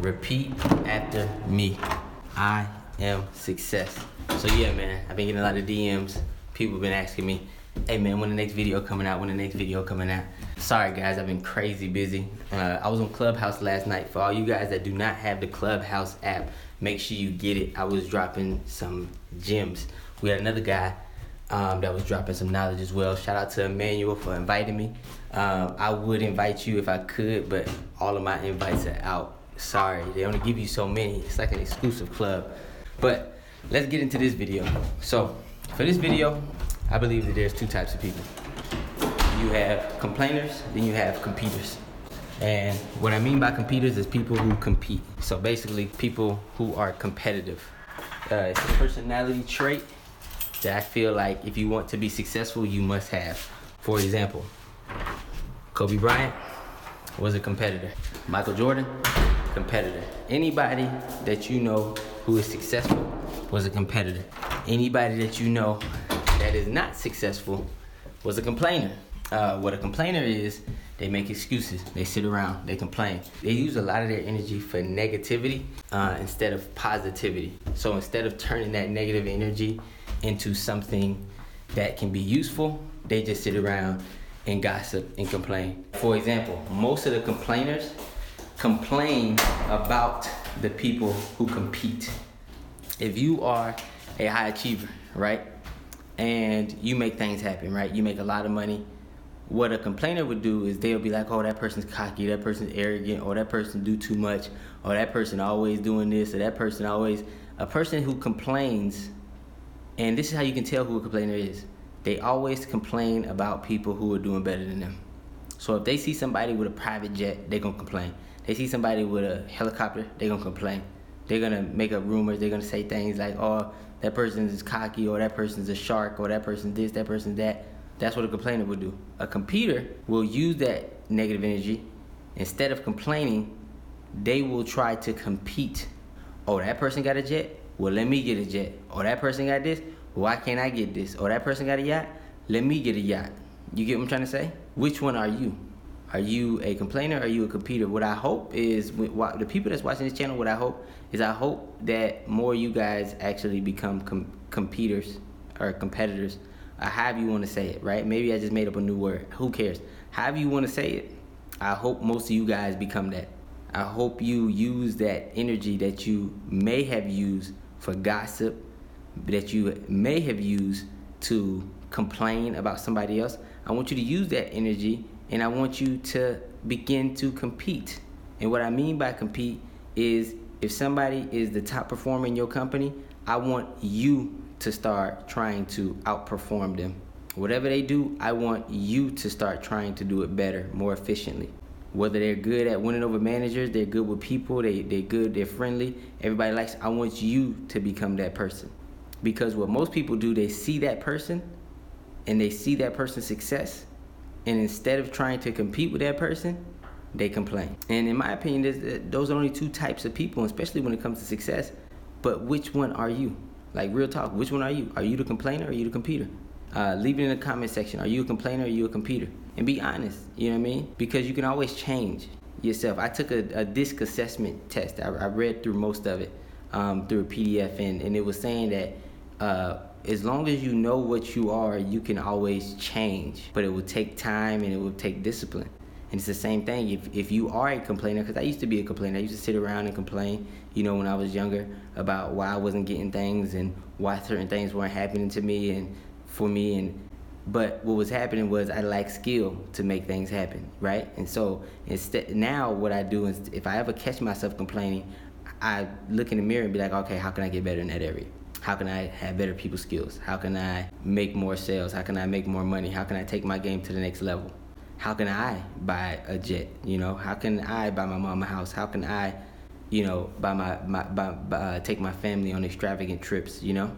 Repeat after me. I am success. So yeah, man, I've been getting a lot of DMs. People have been asking me, hey man, when the next video coming out? When the next video coming out? Sorry guys, I've been crazy busy. Uh, I was on Clubhouse last night. For all you guys that do not have the Clubhouse app, make sure you get it. I was dropping some gems. We had another guy um, that was dropping some knowledge as well. Shout out to Emmanuel for inviting me. Um, I would invite you if I could, but all of my invites are out. Sorry, they only give you so many. It's like an exclusive club. But let's get into this video. So, for this video, I believe that there's two types of people. You have complainers, then you have competitors. And what I mean by competitors is people who compete. So basically, people who are competitive. Uh, it's a personality trait that I feel like if you want to be successful, you must have. For example, Kobe Bryant was a competitor. Michael Jordan, competitor. Anybody that you know who is successful was a competitor. Anybody that you know that is not successful was a complainer. Uh, what a complainer is, they make excuses. They sit around. They complain. They use a lot of their energy for negativity uh, instead of positivity. So instead of turning that negative energy into something that can be useful, they just sit around and gossip and complain. For example, most of the complainers complain about the people who compete. If you are a high achiever, right, and you make things happen, right, you make a lot of money. What a complainer would do is they'll be like, "Oh, that person's cocky, that person's arrogant, or that person do too much, or that person always doing this, or that person always." A person who complains and this is how you can tell who a complainer is. They always complain about people who are doing better than them. So if they see somebody with a private jet, they're gonna complain. They see somebody with a helicopter, they're gonna complain. They're gonna make up rumors, they're gonna say things like, oh, that person is cocky, or that person's a shark, or that person this, that person that. That's what a complainer would do. A competer will use that negative energy. Instead of complaining, they will try to compete. Oh, that person got a jet? Well, let me get a jet. Or that person got this. Why can't I get this? Or that person got a yacht. Let me get a yacht. You get what I'm trying to say? Which one are you? Are you a complainer? Are you a competitor? What I hope is, the people that's watching this channel, what I hope is, I hope that more you guys actually become com- competitors or competitors. Or however you want to say it, right? Maybe I just made up a new word. Who cares? However you want to say it. I hope most of you guys become that. I hope you use that energy that you may have used for gossip that you may have used to complain about somebody else. I want you to use that energy and I want you to begin to compete. And what I mean by compete is if somebody is the top performer in your company, I want you to start trying to outperform them. Whatever they do, I want you to start trying to do it better, more efficiently whether they're good at winning over managers, they're good with people, they, they're good, they're friendly, everybody likes, I want you to become that person. Because what most people do, they see that person and they see that person's success, and instead of trying to compete with that person, they complain. And in my opinion, those are only two types of people, especially when it comes to success. But which one are you? Like real talk, which one are you? Are you the complainer or are you the competitor? Uh, leave it in the comment section. Are you a complainer or are you a competitor? And be honest, you know what I mean? Because you can always change yourself. I took a, a disc assessment test. I, I, read through most of it um, through a PDF, and, and it was saying that uh, as long as you know what you are, you can always change. But it will take time and it will take discipline. And it's the same thing if, if you are a complainer, because I used to be a complainer. I used to sit around and complain, you know, when I was younger about why I wasn't getting things and why certain things weren't happening to me and for me and but what was happening was I lacked skill to make things happen, right? And so instead now what I do is if I ever catch myself complaining, I look in the mirror and be like, okay, how can I get better in that area? How can I have better people skills? How can I make more sales? How can I make more money? How can I take my game to the next level? How can I buy a jet? You know, how can I buy my mom a house? How can I, you know, buy my, my buy, buy, uh, take my family on extravagant trips? You know,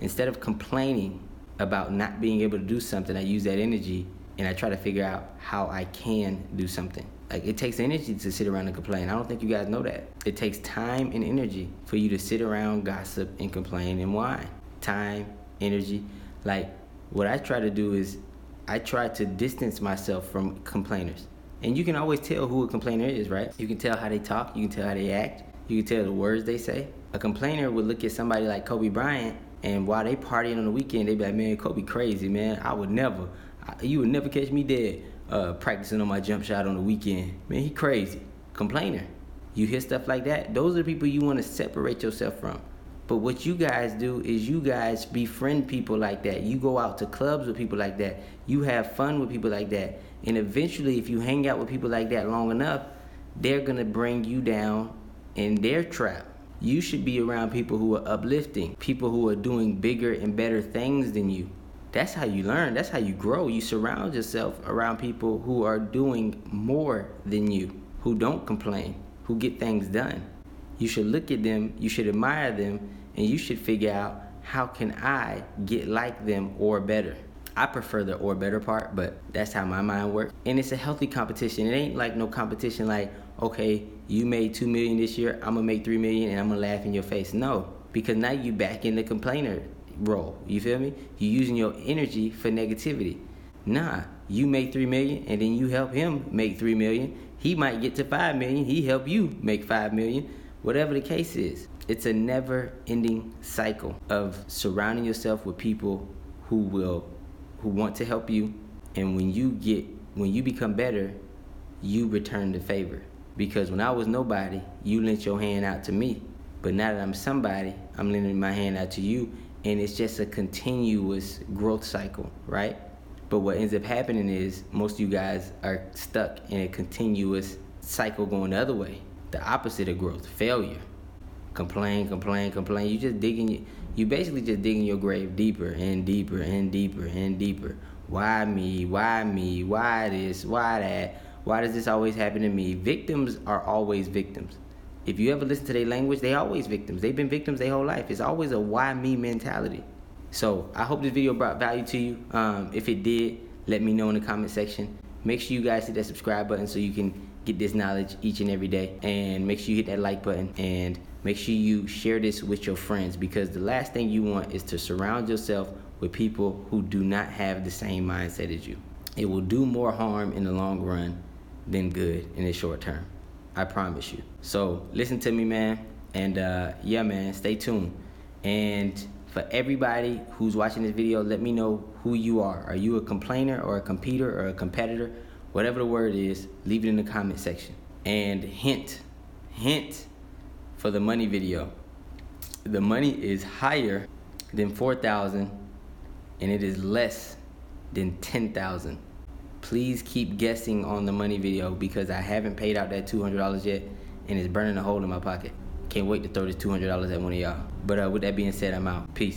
instead of complaining about not being able to do something, I use that energy and I try to figure out how I can do something. Like it takes energy to sit around and complain. I don't think you guys know that. It takes time and energy for you to sit around, gossip, and complain and whine. Time, energy. Like what I try to do is I try to distance myself from complainers. And you can always tell who a complainer is, right? You can tell how they talk, you can tell how they act, you can tell the words they say. A complainer would look at somebody like Kobe Bryant, and while they partying on the weekend, they be like, man, Kobe crazy, man. I would never, you would never catch me dead uh, practicing on my jump shot on the weekend. Man, he crazy. Complainer. You hear stuff like that, those are the people you want to separate yourself from. But what you guys do is you guys befriend people like that. You go out to clubs with people like that. You have fun with people like that. And eventually, if you hang out with people like that long enough, they're going to bring you down in their trap. You should be around people who are uplifting, people who are doing bigger and better things than you. That's how you learn. That's how you grow. You surround yourself around people who are doing more than you, who don't complain, who get things done. You should look at them, you should admire them, and you should figure out how can I get like them or better. I prefer the or better part, but that's how my mind works. And it's a healthy competition. It ain't like no competition like, okay, you made two million this year, I'm gonna make three million and I'm gonna laugh in your face. No, because now you back in the complainer role. You feel me? You using your energy for negativity. Nah, you make three million and then you help him make three million. He might get to five million. He help you make five million. Whatever the case is, it's a never-ending cycle of surrounding yourself with people who will, who want to help you, and when you get, when you become better, you return the favor. Because when I was nobody, you lent your hand out to me. But now that I'm somebody, I'm lending my hand out to you, and it's just a continuous growth cycle, right? But what ends up happening is most of you guys are stuck in a continuous cycle going the other way. The opposite of growth, failure. Complain, complain, complain. You just digging you basically just digging your grave deeper and deeper and deeper and deeper. Why me? Why me? Why this? Why that? Why does this always happen to me? Victims are always victims. If you ever listen to their language, they always victims. They've been victims their whole life. It's always a why me mentality. So I hope this video brought value to you. Um, if it did, let me know in the comment section. Make sure you guys hit that subscribe button so you can get this knowledge each and every day. And make sure you hit that like button and make sure you share this with your friends because the last thing you want is to surround yourself with people who do not have the same mindset as you. It will do more harm in the long run than good in the short term. I promise you. So listen to me, man. And uh, yeah, man, stay tuned. And for everybody who's watching this video, let me know who you are. Are you a complainer or a competitor or a competitor? Whatever the word is, leave it in the comment section. And hint, hint for the money video. The money is higher than 4,000 and it is less than 10,000 please keep guessing on the money video because I haven't paid out that $200 yet and it's burning a hole in my pocket. Can't wait to throw this $200 at one of y'all. But uh, with that being said, I'm out. Peace.